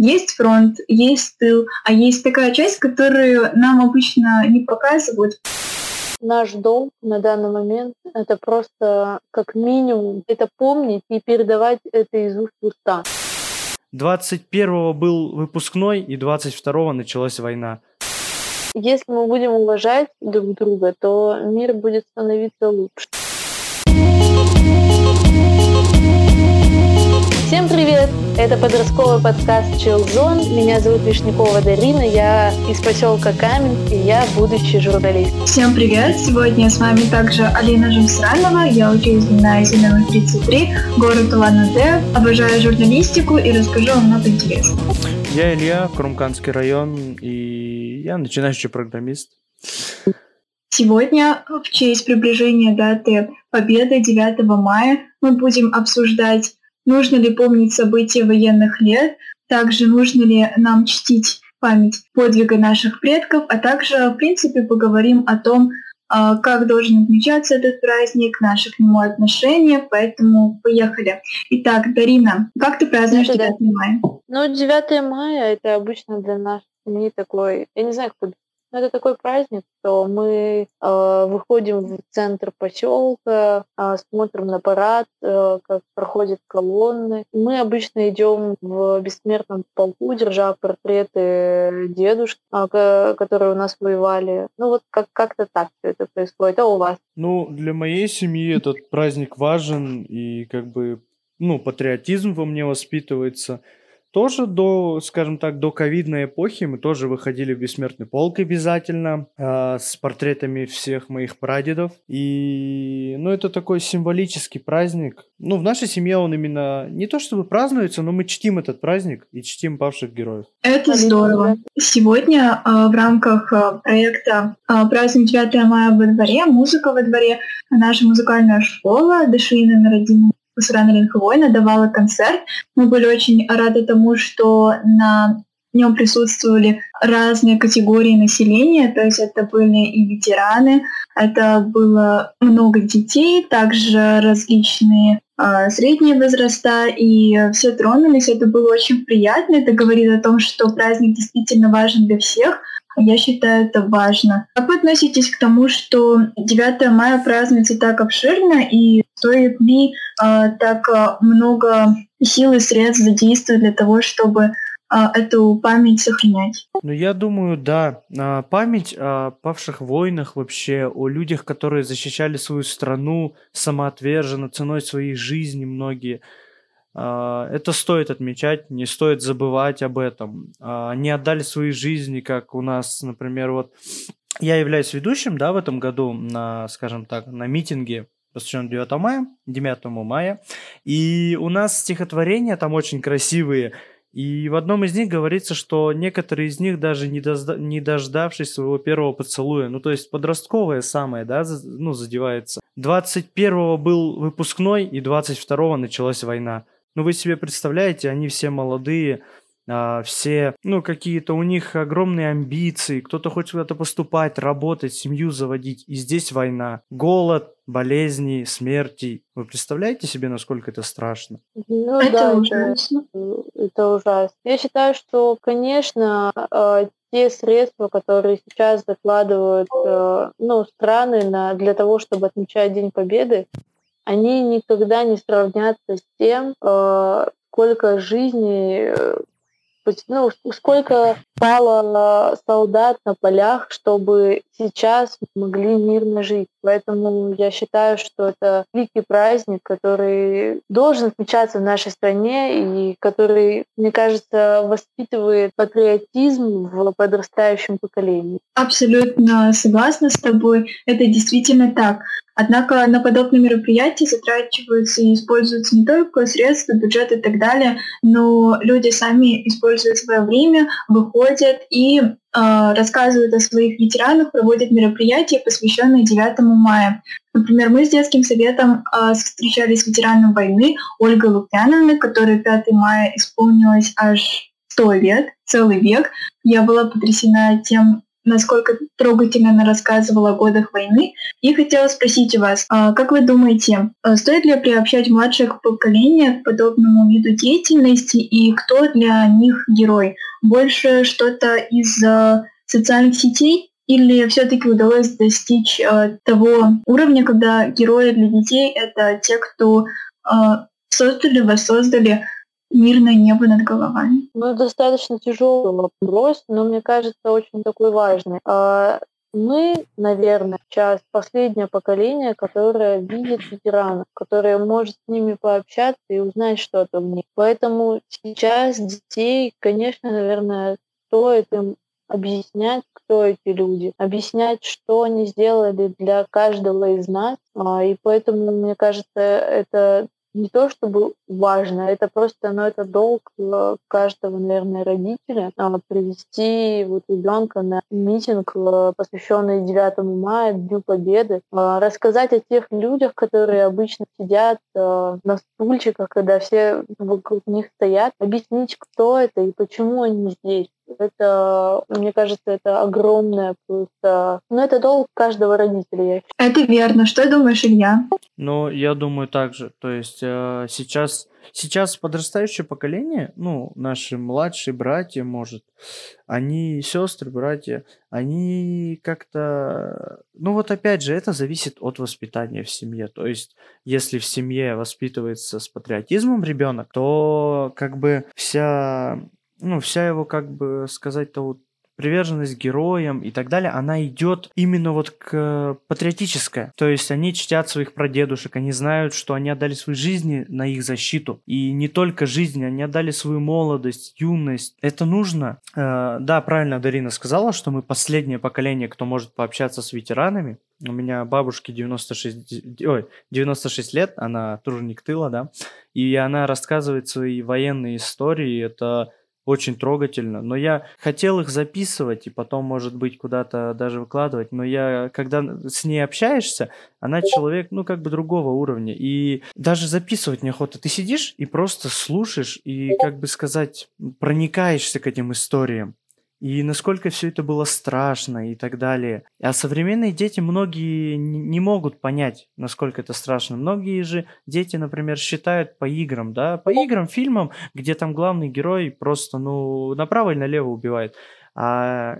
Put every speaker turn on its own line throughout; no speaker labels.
Есть фронт, есть тыл, а есть такая часть, которую нам обычно не показывают.
Наш долг на данный момент — это просто как минимум это помнить и передавать это из уст в уста.
21-го был выпускной, и 22-го началась война.
Если мы будем уважать друг друга, то мир будет становиться лучше. Всем привет! Это подростковый подкаст Chill Zone. Меня зовут Вишнякова Дарина, я из поселка Каменский, я будущий журналист.
Всем привет! Сегодня с вами также Алина Жемсранова. Я учусь в гимназии номер 33, город Улан-Удэ. Обожаю журналистику и расскажу вам много интересного.
Я Илья, Крумканский район, и я начинающий программист.
Сегодня, в честь приближения даты Победы 9 мая, мы будем обсуждать Нужно ли помнить события военных лет? Также нужно ли нам чтить память подвига наших предков, а также, в принципе, поговорим о том, а, как должен отмечаться этот праздник, наши к нему отношения, поэтому поехали. Итак, Дарина, как ты празднуешь 9 мая?
Ну, 9 мая это обычно для нас не такой, я не знаю, как это такой праздник, что мы э, выходим в центр поселка, э, смотрим на парад, э, как проходят колонны. Мы обычно идем в бессмертном полку, держа портреты дедушек, э, которые у нас воевали. Ну вот как- как-то так все это происходит. А у вас?
Ну, для моей семьи этот праздник важен, и как бы, ну, патриотизм во мне воспитывается – тоже до, скажем так, до ковидной эпохи мы тоже выходили в бессмертный полк обязательно э, с портретами всех моих прадедов. И, ну, это такой символический праздник. Ну, в нашей семье он именно не то чтобы празднуется, но мы чтим этот праздник и чтим павших героев.
Это здорово. Сегодня э, в рамках э, проекта э, «Праздник 9 мая во дворе», «Музыка во дворе», наша музыкальная школа «Дыши номер один Сурана Линховойна давала концерт. Мы были очень рады тому, что на нем присутствовали разные категории населения, то есть это были и ветераны, это было много детей, также различные э, средние возраста, и все тронулись, это было очень приятно, это говорит о том, что праздник действительно важен для всех, я считаю это важно. Как вы относитесь к тому, что 9 мая празднуется так обширно, и стоит ли э, так э, много сил и средств задействовать для того, чтобы а, эту память сохранять.
Ну, я думаю, да. А, память о павших войнах вообще, о людях, которые защищали свою страну самоотверженно, ценой своей жизни многие. А, это стоит отмечать, не стоит забывать об этом. Они отдали свои жизни, как у нас, например, вот я являюсь ведущим, да, в этом году на, скажем так, на митинге посвящен 9 мая, 9 мая. И у нас стихотворения там очень красивые. И в одном из них говорится, что некоторые из них даже не, дожда- не дождавшись своего первого поцелуя, ну то есть подростковое самое, да, ну задевается. 21-го был выпускной, и 22-го началась война. Ну вы себе представляете, они все молодые, все, ну, какие-то у них огромные амбиции, кто-то хочет куда-то поступать, работать, семью заводить, и здесь война, голод, болезни, смерти. Вы представляете себе, насколько это страшно?
Ну это да, ужасно. Это, это ужасно. Я считаю, что, конечно, э, те средства, которые сейчас закладывают э, ну, страны на, для того, чтобы отмечать День Победы, они никогда не сравнятся с тем, э, сколько жизней ну, сколько пало солдат на полях, чтобы сейчас могли мирно жить. Поэтому я считаю, что это великий праздник, который должен отмечаться в нашей стране и который, мне кажется, воспитывает патриотизм в подрастающем поколении.
Абсолютно согласна с тобой. Это действительно так. Однако на подобные мероприятия затрачиваются и используются не только средства, бюджет и так далее, но люди сами используют свое время, выходят и рассказывают о своих ветеранах, проводят мероприятия, посвященные 9 мая. Например, мы с детским советом э, встречались с ветераном войны Ольгой Лукьяновной, которой 5 мая исполнилось аж 100 лет, целый век. Я была потрясена тем, насколько трогательно рассказывала о годах войны. И хотела спросить у вас, а, как вы думаете, а, стоит ли приобщать младшее поколение к подобному виду деятельности и кто для них герой? Больше что-то из а, социальных сетей или все-таки удалось достичь того уровня, когда герои для детей это те, кто создали, воссоздали мирное небо над головами?
Ну, достаточно тяжелый вопрос, но мне кажется, очень такой важный. А, мы, наверное, сейчас последнее поколение, которое видит ветеранов, которое может с ними пообщаться и узнать что-то в них. Поэтому сейчас детей, конечно, наверное, стоит им объяснять, кто эти люди, объяснять, что они сделали для каждого из нас. А, и поэтому, мне кажется, это не то чтобы важно, это просто, ну, это долг э, каждого, наверное, родителя а, привести вот ребенка на митинг, э, посвященный 9 мая, Дню Победы, а, рассказать о тех людях, которые обычно сидят э, на стульчиках, когда все вокруг них стоят, объяснить, кто это и почему они здесь. Это, мне кажется, это огромное просто... Ну, это долг каждого родителя, я
считаю. Это верно. Что думаешь, Илья?
Ну, я думаю так же. То есть э, сейчас, сейчас подрастающее поколение, ну, наши младшие братья, может, они сестры, братья, они как-то... Ну, вот опять же, это зависит от воспитания в семье. То есть, если в семье воспитывается с патриотизмом ребенок, то как бы вся ну, вся его, как бы сказать-то, вот приверженность героям и так далее, она идет именно вот к патриотической. То есть они чтят своих прадедушек, они знают, что они отдали свои жизни на их защиту. И не только жизнь, они отдали свою молодость, юность. Это нужно. Э, да, правильно Дарина сказала, что мы последнее поколение, кто может пообщаться с ветеранами. У меня бабушке 96, ой, 96 лет, она труженик тыла, да, и она рассказывает свои военные истории. Это очень трогательно. Но я хотел их записывать и потом, может быть, куда-то даже выкладывать. Но я, когда с ней общаешься, она человек, ну, как бы другого уровня. И даже записывать неохота. Ты сидишь и просто слушаешь и, как бы сказать, проникаешься к этим историям и насколько все это было страшно и так далее. А современные дети многие не могут понять, насколько это страшно. Многие же дети, например, считают по играм, да, по играм, фильмам, где там главный герой просто, ну, направо или налево убивает. А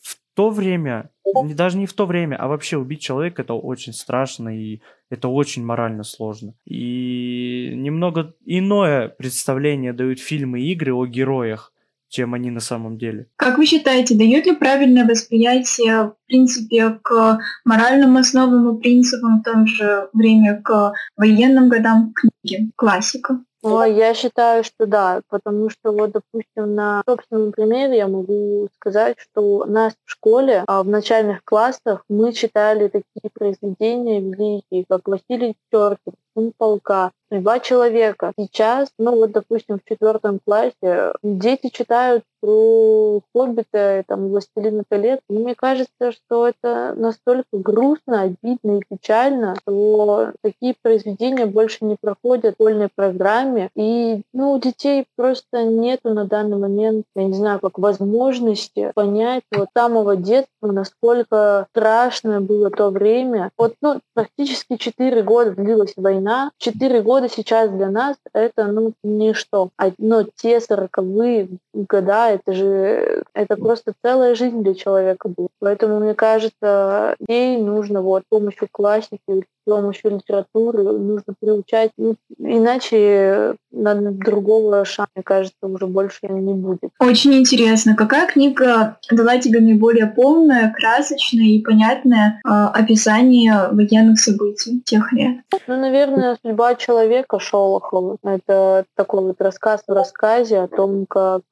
в то время, даже не в то время, а вообще убить человека это очень страшно и это очень морально сложно. И немного иное представление дают фильмы и игры о героях, чем они на самом деле.
Как вы считаете, дает ли правильное восприятие, в принципе, к моральным основам и принципам, в то же время к военным годам книги, классика?
Ну, а я считаю, что да, потому что вот, допустим, на собственном примере я могу сказать, что у нас в школе а в начальных классах мы читали такие произведения великие, как Василий Теркин, полка, два человека. Сейчас, ну вот, допустим, в четвертом классе дети читают про Хоббита, там, Властелина колец. И мне кажется, что это настолько грустно, обидно и печально, что такие произведения больше не проходят в школьной программе. И, ну, у детей просто нету на данный момент, я не знаю, как возможности понять вот самого детства, насколько страшное было то время. Вот, ну, практически четыре года длилась война. Четыре года сейчас для нас это, ну, ничто. А, но те сороковые года, это же это просто целая жизнь для человека была. Поэтому, мне кажется, ей нужно вот с помощью классики, помощью литературы нужно приучать. Ну, иначе на другого шага, мне кажется, уже больше не будет.
Очень интересно. Какая книга дала тебе наиболее полное, красочное и понятное э, описание военных событий тех лет?
Ну, наверное, «Судьба человека» Шолохова. Это такой вот рассказ в рассказе о том, как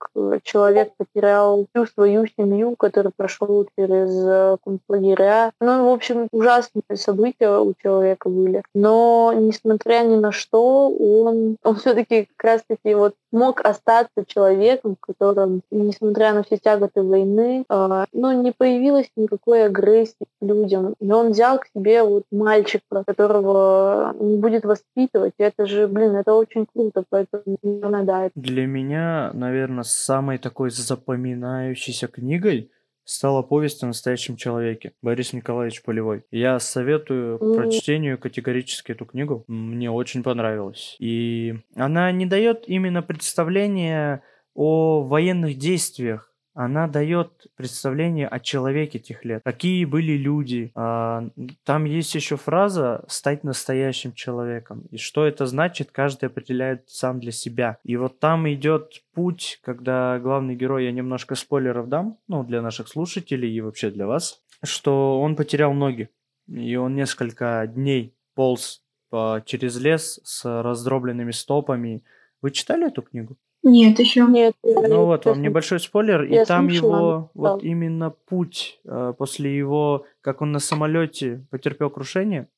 человек потерял всю свою семью, который прошел через э, концлагеря. Ну, в общем, ужасные события у человека были. Но, несмотря ни на что, он, он все-таки как раз-таки вот мог остаться человеком, в котором, несмотря на все тяготы войны, э, ну, не появилось никакой агрессии к людям. И он взял к себе вот мальчика, которого он будет воспитывать. И это же, блин, это очень круто, поэтому, да.
Для меня, наверное, самой такой запоминающейся книгой стала повесть о настоящем человеке. Борис Николаевич Полевой. Я советую к прочтению категорически эту книгу. Мне очень понравилось. И она не дает именно представления о военных действиях она дает представление о человеке тех лет. Какие были люди. А, там есть еще фраза «стать настоящим человеком». И что это значит, каждый определяет сам для себя. И вот там идет путь, когда главный герой, я немножко спойлеров дам, ну, для наших слушателей и вообще для вас, что он потерял ноги. И он несколько дней полз по, через лес с раздробленными стопами. Вы читали эту книгу?
Нет, еще.
Нет.
Ну вот вам небольшой спойлер, и
Я
там
слушала,
его
да.
вот именно путь э, после его, как он на самолете потерпел крушение,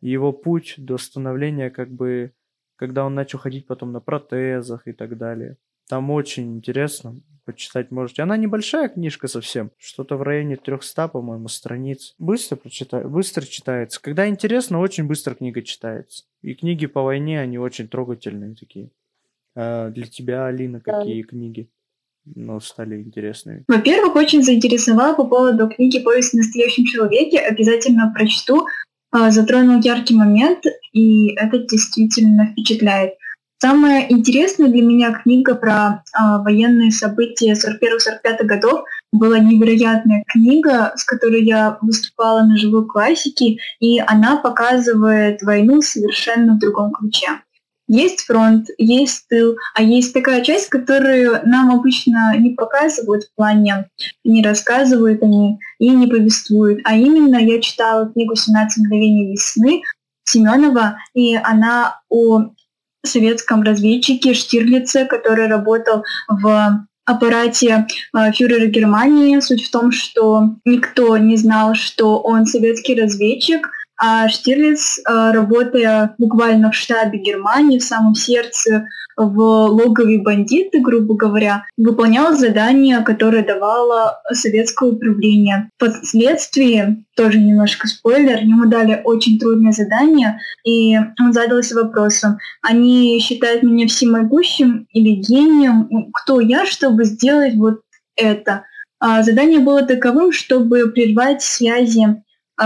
его путь до становления, как бы, когда он начал ходить потом на протезах и так далее. Там очень интересно, почитать можете. Она небольшая книжка совсем, что-то в районе 300, по-моему, страниц. Быстро прочитаю, быстро читается. Когда интересно, очень быстро книга читается. И книги по войне, они очень трогательные такие. А для тебя, Алина,
Да.
какие книги ну, стали интересными?
Во-первых, очень заинтересовала по поводу книги «Повесть о настоящем человеке». Обязательно прочту. А, Затронул яркий момент, и это действительно впечатляет. Самая интересная для меня книга про а, военные события 41-45 годов была невероятная книга, с которой я выступала на живой классике, и она показывает войну совершенно в другом ключе. Есть фронт, есть тыл, а есть такая часть, которую нам обычно не показывают в плане, не рассказывают они и не повествуют. А именно я читала книгу «17 мгновений весны» Семенова, и она о советском разведчике Штирлице, который работал в аппарате э, фюрера Германии. Суть в том, что никто не знал, что он советский разведчик, а Штирлиц, э, работая буквально в штабе Германии, в самом сердце, в логове бандиты, грубо говоря, выполнял задания, которые давало советское управление. Впоследствии, тоже немножко спойлер, ему дали очень трудное задание, и он задался вопросом, они считают меня всемогущим или гением? Кто я, чтобы сделать вот это? А Задание было таковым, чтобы прервать связи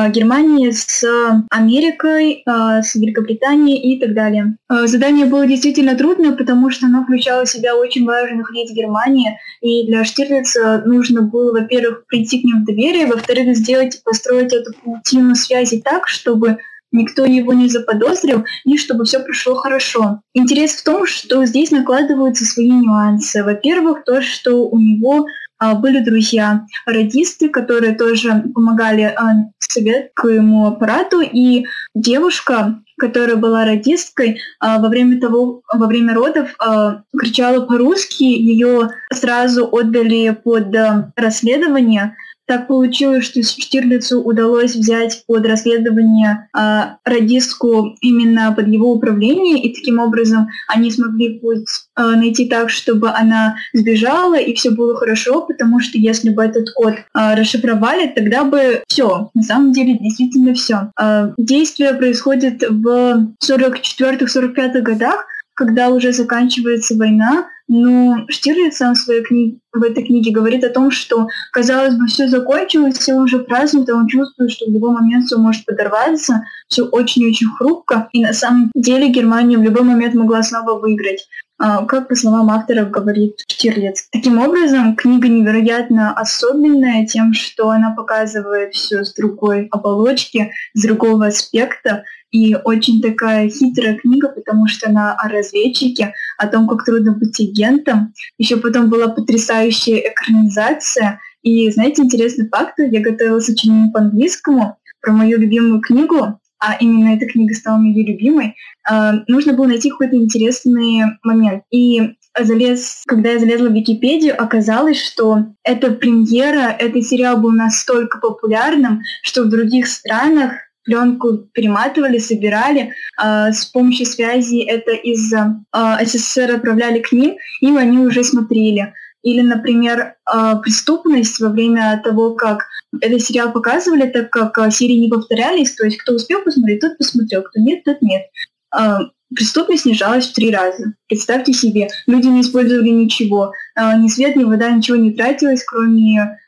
Германии с Америкой, а, с Великобританией и так далее. А, Задание было действительно трудное, потому что оно включало в себя очень важных лиц Германии, и для Штирлица нужно было, во-первых, прийти к ним в доверие, во-вторых, сделать, построить эту паутину связи так, чтобы никто его не заподозрил, и чтобы все прошло хорошо. Интерес в том, что здесь накладываются свои нюансы. Во-первых, то, что у него а, были друзья, радисты, которые тоже помогали а, советскому аппарату, и девушка, которая была радисткой, а, во время того, во время родов а, кричала по-русски, ее сразу отдали под а, расследование. Так получилось, что Штирлицу удалось взять под расследование а, радистку именно под его управление, и таким образом они смогли путь а, найти так, чтобы она сбежала, и все было хорошо, потому что если бы этот код а, расшифровали, тогда бы все, на самом деле действительно все. действие происходит в 44-45 годах, когда уже заканчивается война, но Штирлиц сам в, своей книге, в этой книге говорит о том, что, казалось бы, все закончилось, все уже празднуют, а он чувствует, что в любой момент все может подорваться, все очень-очень хрупко, и на самом деле Германия в любой момент могла снова выиграть. А, как по словам авторов говорит Штирлиц. Таким образом, книга невероятно особенная тем, что она показывает все с другой оболочки, с другого аспекта, и очень такая хитрая книга, потому что она о разведчике, о том, как трудно быть агентом. Еще потом была потрясающая экранизация. И знаете, интересный факт, я готовила сочинение по-английскому про мою любимую книгу, а именно эта книга стала моей любимой, э, нужно было найти какой-то интересный момент. И залез, когда я залезла в Википедию, оказалось, что эта премьера, этот сериал был настолько популярным, что в других странах пленку перематывали, собирали. Э, с помощью связи это из э, СССР отправляли к ним, и они уже смотрели. Или, например, э, преступность во время того, как этот сериал показывали, так как э, серии не повторялись, то есть кто успел посмотреть, тот посмотрел, кто нет, тот нет. Э, преступность снижалась в три раза. Представьте себе, люди не использовали ничего, э, ни свет, ни вода, ничего не тратилось, кроме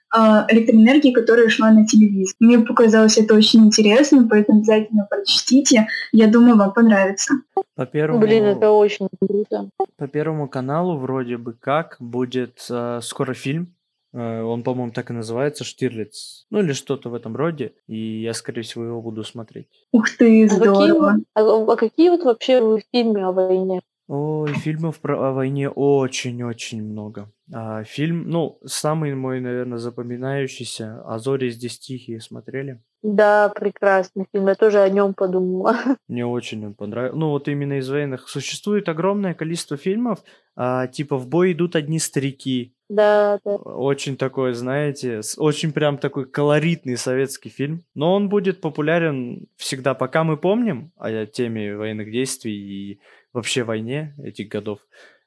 электроэнергии, которая шла на телевизор. Мне показалось это очень интересно, поэтому обязательно прочтите. Я думаю, вам понравится.
По первому,
Блин, это очень круто.
по первому каналу вроде бы как будет э, скоро фильм. Э, он, по-моему, так и называется «Штирлиц». Ну или что-то в этом роде. И я, скорее всего, его буду смотреть.
Ух ты,
А какие,
здорово.
а, а какие вот вообще вы фильмы о войне?
Ой, фильмов про о войне очень-очень много. А, фильм, ну, самый мой, наверное, запоминающийся «А зори здесь тихие» смотрели?
Да, прекрасный фильм. Я тоже о нем подумала.
Мне очень он понравился. Ну, вот именно из военных. Существует огромное количество фильмов, а, типа «В бой идут одни старики».
Да, да.
Очень такой, знаете, очень прям такой колоритный советский фильм. Но он будет популярен всегда, пока мы помним о теме военных действий и вообще войне этих годов.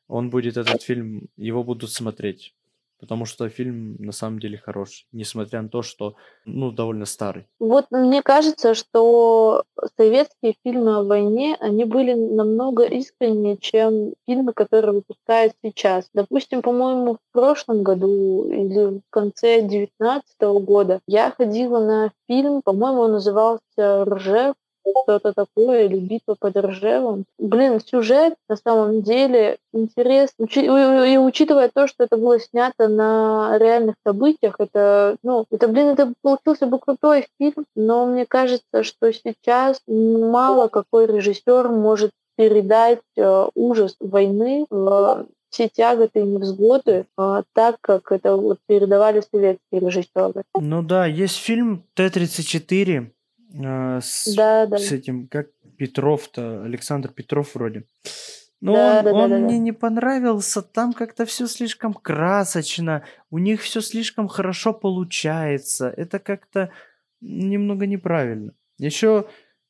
Он будет этот фильм, его будут смотреть. Потому что фильм на самом деле хороший, несмотря на то, что, ну, довольно старый.
Вот мне кажется, что советские фильмы о войне, они были намного искреннее, чем фильмы, которые выпускают сейчас. Допустим, по-моему, в прошлом году или в конце 2019 года я ходила на фильм, по-моему, он назывался «Ржев», что-то такое, или «Битва под Ржевом». Блин, сюжет на самом деле интересный. И учитывая то, что это было снято на реальных событиях, это, ну, это, блин, это получился бы крутой фильм, но мне кажется, что сейчас мало какой режиссер может передать э, ужас войны, э, все тяготы и невзгоды, э, так как это вот передавали советские режиссеры.
Ну да, есть фильм Т-34 э, с,
Да, да.
с этим, как Петров-то, Александр Петров вроде. Но
Да,
он,
да, да,
он
да, да.
мне не понравился, там как-то все слишком красочно, у них все слишком хорошо получается, это как-то немного неправильно. Еще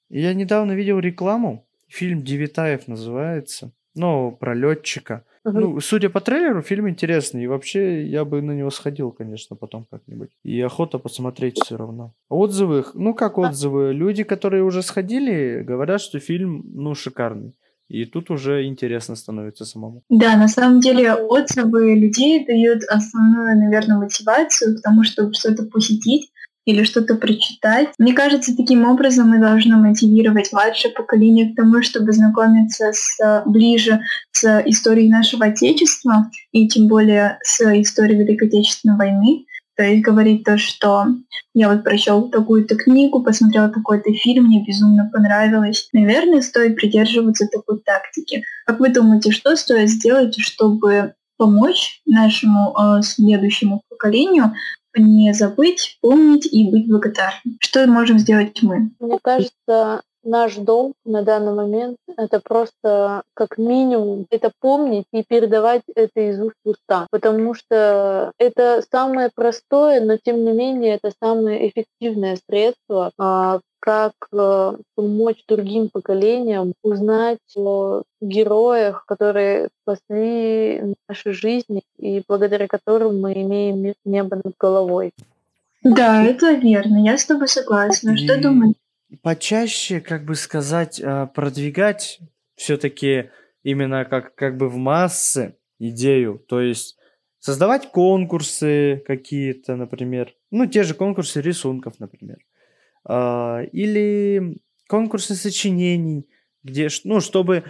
я недавно видел рекламу, фильм «Девитаев» называется, ну, про летчика. Ну, судя по трейлеру, фильм интересный. И вообще, я бы на него сходил, конечно, потом как-нибудь. И охота посмотреть все равно. Отзывы, ну как отзывы? Люди, которые уже сходили, говорят, что фильм, ну, шикарный. И тут уже интересно становится самому.
Да, на самом деле отзывы людей дают основную, наверное, мотивацию к тому, чтобы что-то посетить или что-то прочитать. Мне кажется, таким образом мы должны мотивировать младшее поколение к тому, чтобы знакомиться с, э, ближе с историей нашего Отечества и тем более с историей Великой Отечественной войны. То есть говорить то, что я вот прочел такую-то книгу, посмотрел такой-то фильм, мне безумно понравилось. Наверное, стоит придерживаться такой тактики. Как вы думаете, что стоит сделать, чтобы помочь нашему э, следующему поколению не забыть, помнить и быть благодарным? Что можем сделать мы?
Мне кажется, наш долг на данный момент это просто как минимум это помнить и передавать это из уст в уста, потому что это самое простое, но тем не менее это самое эффективное средство, а, как э, помочь другим поколениям узнать о героях, которые спасли наши жизни и благодаря которым мы имеем небо над головой.
Да, это верно, я с тобой согласна. Что
И
думаете?
Почаще, как бы сказать, а, продвигать все-таки именно как, как бы в массы идею. То есть создавать конкурсы какие-то, например. Ну, те же конкурсы рисунков, например. А, Или конкурсы сочинений, где, ну, чтобы,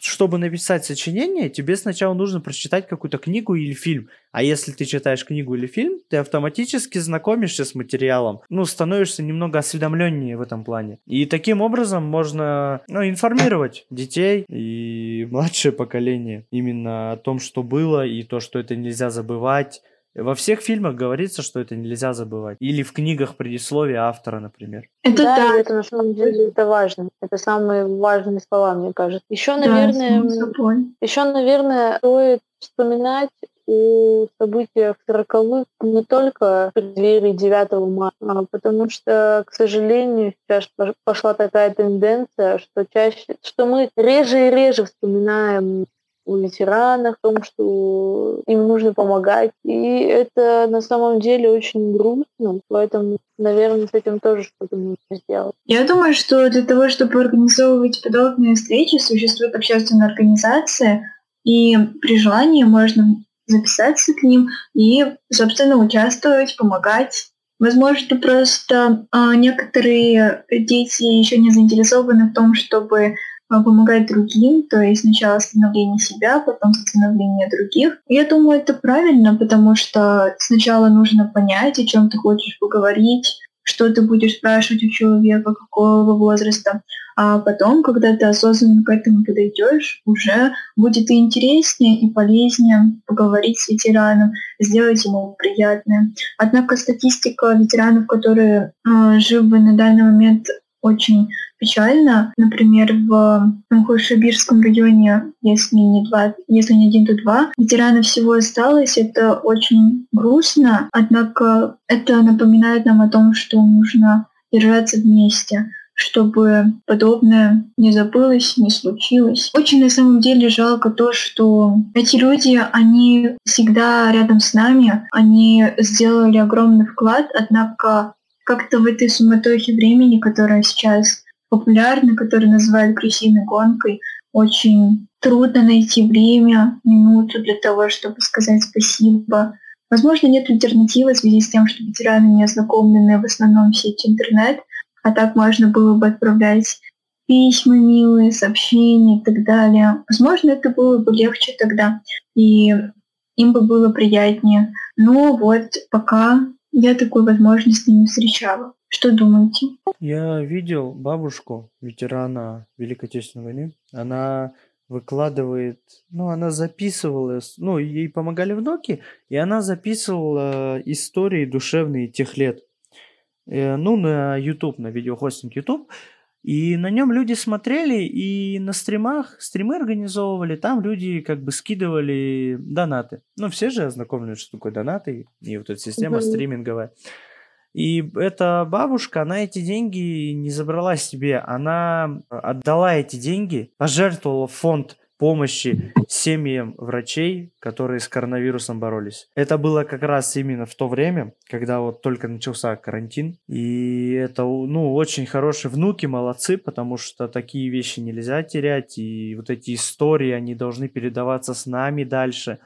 чтобы написать сочинение, тебе сначала нужно прочитать какую-то книгу или фильм. А если ты читаешь книгу или фильм, ты автоматически знакомишься с материалом, ну, становишься немного осведомленнее в этом плане. И таким образом можно ну, информировать детей и младшее поколение именно о том, что было, и то, что это нельзя забывать. Во всех фильмах говорится, что это нельзя забывать. Или в книгах предисловия автора, например.
Это
да,
да,
это на самом деле это важно. Это самые важные слова, мне кажется. Еще,
да,
наверное. Еще, наверное, стоит вспоминать о событиях 40-х не только в преддверии 9 мая, а потому что, к сожалению, сейчас пош- пошла такая тенденция, что чаще, что мы реже и реже вспоминаем о ветеранах, о том, что им нужно помогать. И это на самом деле очень грустно, поэтому, наверное, с этим тоже что-то нужно сделать.
Я думаю, что для того, чтобы организовывать подобные встречи, существует общественная организация, и при желании можно записаться к ним и, собственно, участвовать, помогать. Возможно, просто а, некоторые дети еще не заинтересованы в том, чтобы помогать другим, то есть сначала становление себя, потом становление других. Я думаю, это правильно, потому что сначала нужно понять, о чем ты хочешь поговорить, что ты будешь спрашивать у человека, какого возраста. А потом, когда ты осознанно к этому подойдешь, уже будет и интереснее, и полезнее поговорить с ветераном, сделать ему приятное. Однако статистика ветеранов, которые э, живы на данный момент очень печально. Например, в Хошибирском районе, если не два, если не один, то два, ветеранов всего осталось. Это очень грустно, однако это напоминает нам о том, что нужно держаться вместе чтобы подобное не забылось, не случилось. Очень на самом деле жалко то, что эти люди, они всегда рядом с нами, они сделали огромный вклад, однако как-то в этой суматохе времени, которая сейчас популярна, которую называют крысиной гонкой, очень трудно найти время, минуту для того, чтобы сказать спасибо. Возможно, нет альтернативы в связи с тем, что ветераны не ознакомлены в основном в сети интернет, а так можно было бы отправлять письма милые, сообщения и так далее. Возможно, это было бы легче тогда, и им бы было приятнее. Но вот пока я такой возможности не встречала. Что думаете?
Я видел бабушку, ветерана Великой Отечественной войны. Она выкладывает, ну, она записывала, ну, ей помогали внуки, и она записывала истории душевные тех лет. Э, ну, на YouTube, на видеохостинг YouTube. И на нем люди смотрели, и на стримах, стримы организовывали, там люди как бы скидывали донаты. Ну, все же ознакомлены, что такое донаты, и вот эта система mm-hmm. стриминговая. И эта бабушка, она эти деньги не забрала себе, она отдала эти деньги, пожертвовала фонд помощи семьям врачей, которые с коронавирусом боролись. Это было как раз именно в то время, когда вот только начался карантин. И это, ну, очень хорошие внуки, молодцы, потому что такие вещи нельзя терять. И вот эти истории, они должны передаваться с нами дальше.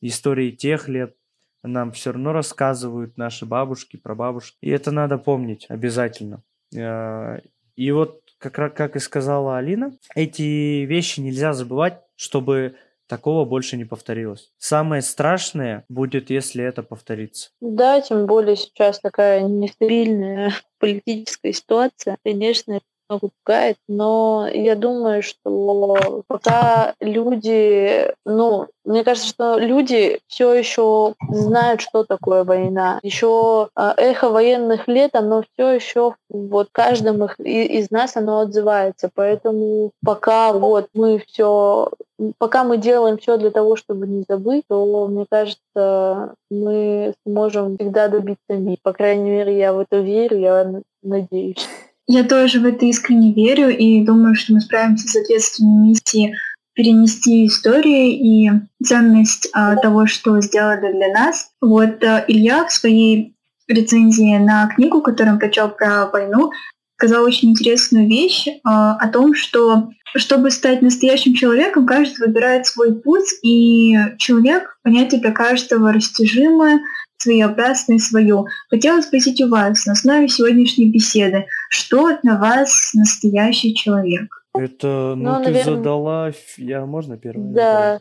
Истории тех лет нам все равно рассказывают наши бабушки, прабабушки. И это надо помнить обязательно. Э, и вот как, как и сказала Алина, эти вещи нельзя забывать, чтобы такого больше не повторилось. Самое страшное будет, если это повторится.
Да, тем более сейчас такая нестабильная политическая ситуация. Конечно, много пугает, но я думаю, что пока люди, ну, мне кажется, что люди все еще знают, что такое война. Еще а, эхо военных лет, оно все еще вот каждым их, из нас оно отзывается. Поэтому пока вот мы все, пока мы делаем все для того, чтобы не забыть, то мне кажется, мы сможем всегда добиться мира. По крайней мере, я в это верю, я надеюсь.
Я тоже в это искренне верю и думаю, что мы справимся с ответственной миссией перенести историю и ценность а, того, что сделали для нас. Вот а, Илья в своей рецензии на книгу, которую он прочел про войну, сказал очень интересную вещь а, о том, что чтобы стать настоящим человеком, каждый выбирает свой путь, и человек, понятие для каждого растяжимое, своеобразное свое. Хотела спросить у вас на основе сегодняшней беседы, что для вас настоящий человек?
Это, ну, ну ты наверное... задала, я можно первое?
Да.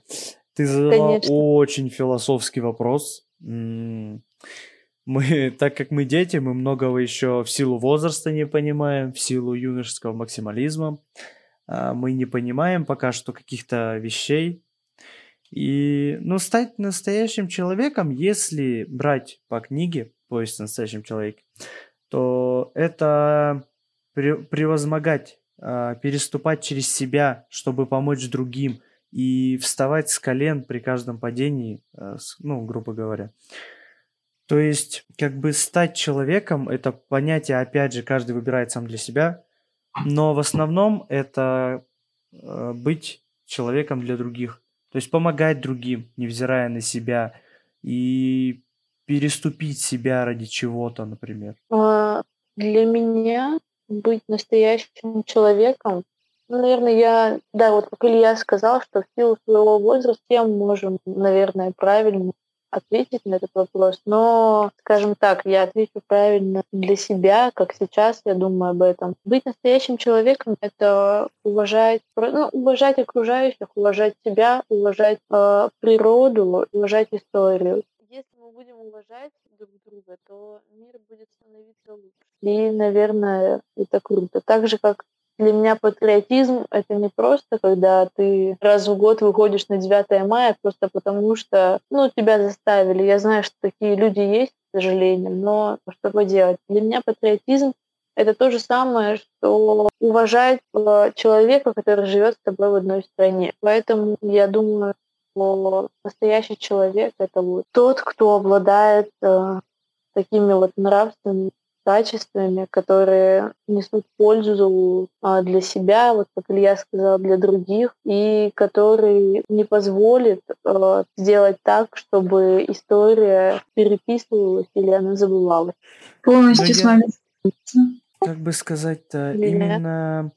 Ты задала Конечно. очень философский вопрос. Мы, так как мы дети, мы многого еще в силу возраста не понимаем, в силу юношеского максимализма. А, мы не понимаем пока что каких-то вещей, и, ну, стать настоящим человеком, если брать по книге «Поезд настоящим человеком», то это превозмогать, а, переступать через себя, чтобы помочь другим и вставать с колен при каждом падении, а, ну, грубо говоря. То есть, как бы стать человеком, это понятие, опять же, каждый выбирает сам для себя, но в основном это а, быть человеком для других. То есть помогать другим, невзирая на себя, и переступить себя ради чего-то, например.
А, для меня быть настоящим человеком Ну, наверное, я, да, вот как Илья сказал, что в силу своего возраста мы можем, наверное, правильно ответить на этот вопрос, но, скажем так, я отвечу правильно для себя, как сейчас я думаю об этом. Быть настоящим человеком — это уважать, ну, уважать окружающих, уважать себя, уважать э, природу, уважать историю. Если мы будем уважать друг друга, то мир будет становиться лучше. И, наверное, это круто. Так же, как для меня патриотизм — это не просто, когда ты раз в год выходишь на 9 мая просто потому, что ну, тебя заставили. Я знаю, что такие люди есть, к сожалению, но что поделать. Для меня патриотизм — это то же самое, что уважать э, человека, который живет с тобой в одной стране. Поэтому я думаю, что настоящий человек — это вот тот, кто обладает э, такими вот нравственными качествами, которые несут пользу а, для себя, вот как Илья сказал, для других, и который не позволит а, сделать так, чтобы история переписывалась или она забывалась.
Полностью с вами.
Как бы сказать-то, именно...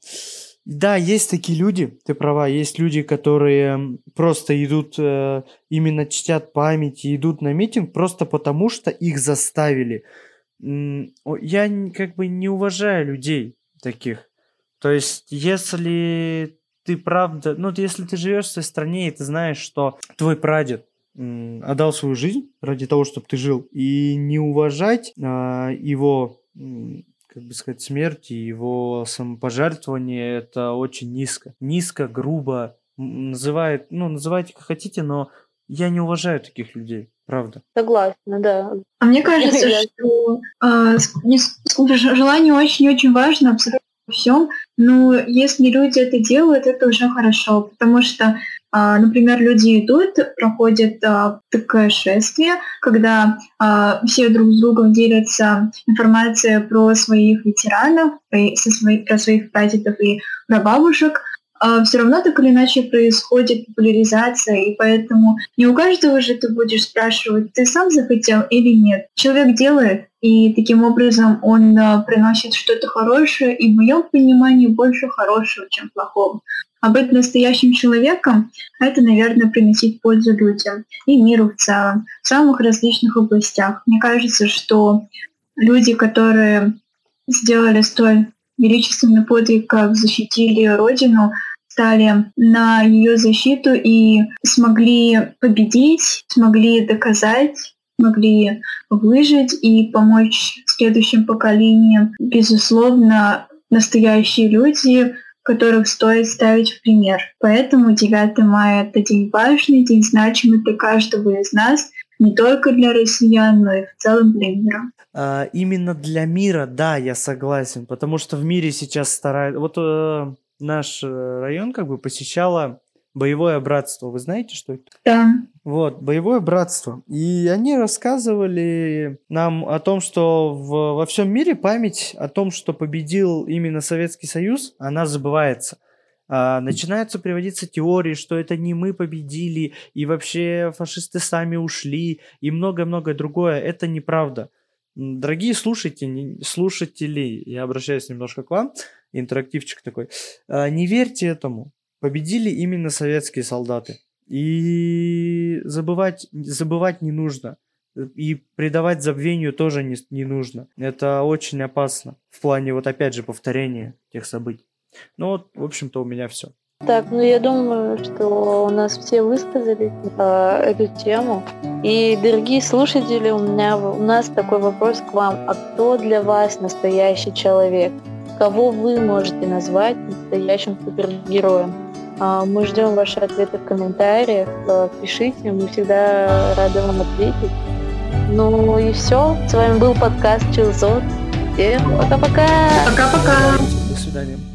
Да, есть такие люди, ты права, есть люди, которые просто идут, э, именно чтят память и идут на митинг просто потому, что их заставили я как бы не уважаю людей таких. То есть, если ты правда, ну, если ты живешь в своей стране, и ты знаешь, что твой прадед отдал свою жизнь ради того, чтобы ты жил, и не уважать а, его, как бы сказать, смерть и его самопожертвование, это очень низко. Низко, грубо, называет, ну, называйте как хотите, но я не уважаю таких людей. Правда.
Согласна, да.
А мне кажется, что э, желание очень-очень важно абсолютно во всем, но если люди это делают, это уже хорошо, потому что, э, например, люди идут, проходят э, такое шествие, когда э, все друг с другом делятся информацией про своих ветеранов, про, со своих, про своих прадедов и прабабушек, а, все равно так или иначе происходит популяризация, и поэтому не у каждого же ты будешь спрашивать, ты сам захотел или нет. Человек делает, и таким образом он а, приносит что-то хорошее, и в моем понимании больше хорошего, чем плохого. А быть настоящим человеком — это, наверное, приносить пользу людям и миру в целом, в самых различных областях. Мне кажется, что люди, которые сделали столь величественный подвиг, как защитили Родину, стали на ее защиту и смогли победить, смогли доказать, смогли выжить и помочь следующим поколениям. Безусловно, настоящие люди, которых стоит ставить в пример. Поэтому 9 мая — это день важный, день значимый для каждого из нас, не только для россиян, но и в целом для мира.
А, именно для мира, да, я согласен, потому что в мире сейчас стараются... Вот э, наш э, район как бы посещало боевое братство. Вы знаете, что это?
Да.
Вот, боевое братство. И они рассказывали нам о том, что в, во всем мире память о том, что победил именно Советский Союз, она забывается. А, начинаются приводиться теории, что это не мы победили, и вообще фашисты сами ушли, и многое-многое другое. Это неправда. Дорогие слушатели, слушатели, я обращаюсь немножко к вам, интерактивчик такой. А, не верьте этому. Победили именно советские солдаты. И забывать, забывать не нужно. И предавать забвению тоже не, не нужно. Это очень опасно. В плане, вот опять же, повторения тех событий. Ну вот, в общем-то, у меня все.
Так, ну я думаю, что у нас все высказали э, эту тему. И, дорогие слушатели, у меня у нас такой вопрос к вам. А кто для вас настоящий человек? Кого вы можете назвать настоящим супергероем? А, мы ждем ваши ответы в комментариях. Э, пишите, мы всегда рады вам ответить. Ну и все. С вами был подкаст Чилзот. Всем пока-пока.
Пока-пока.
До свидания.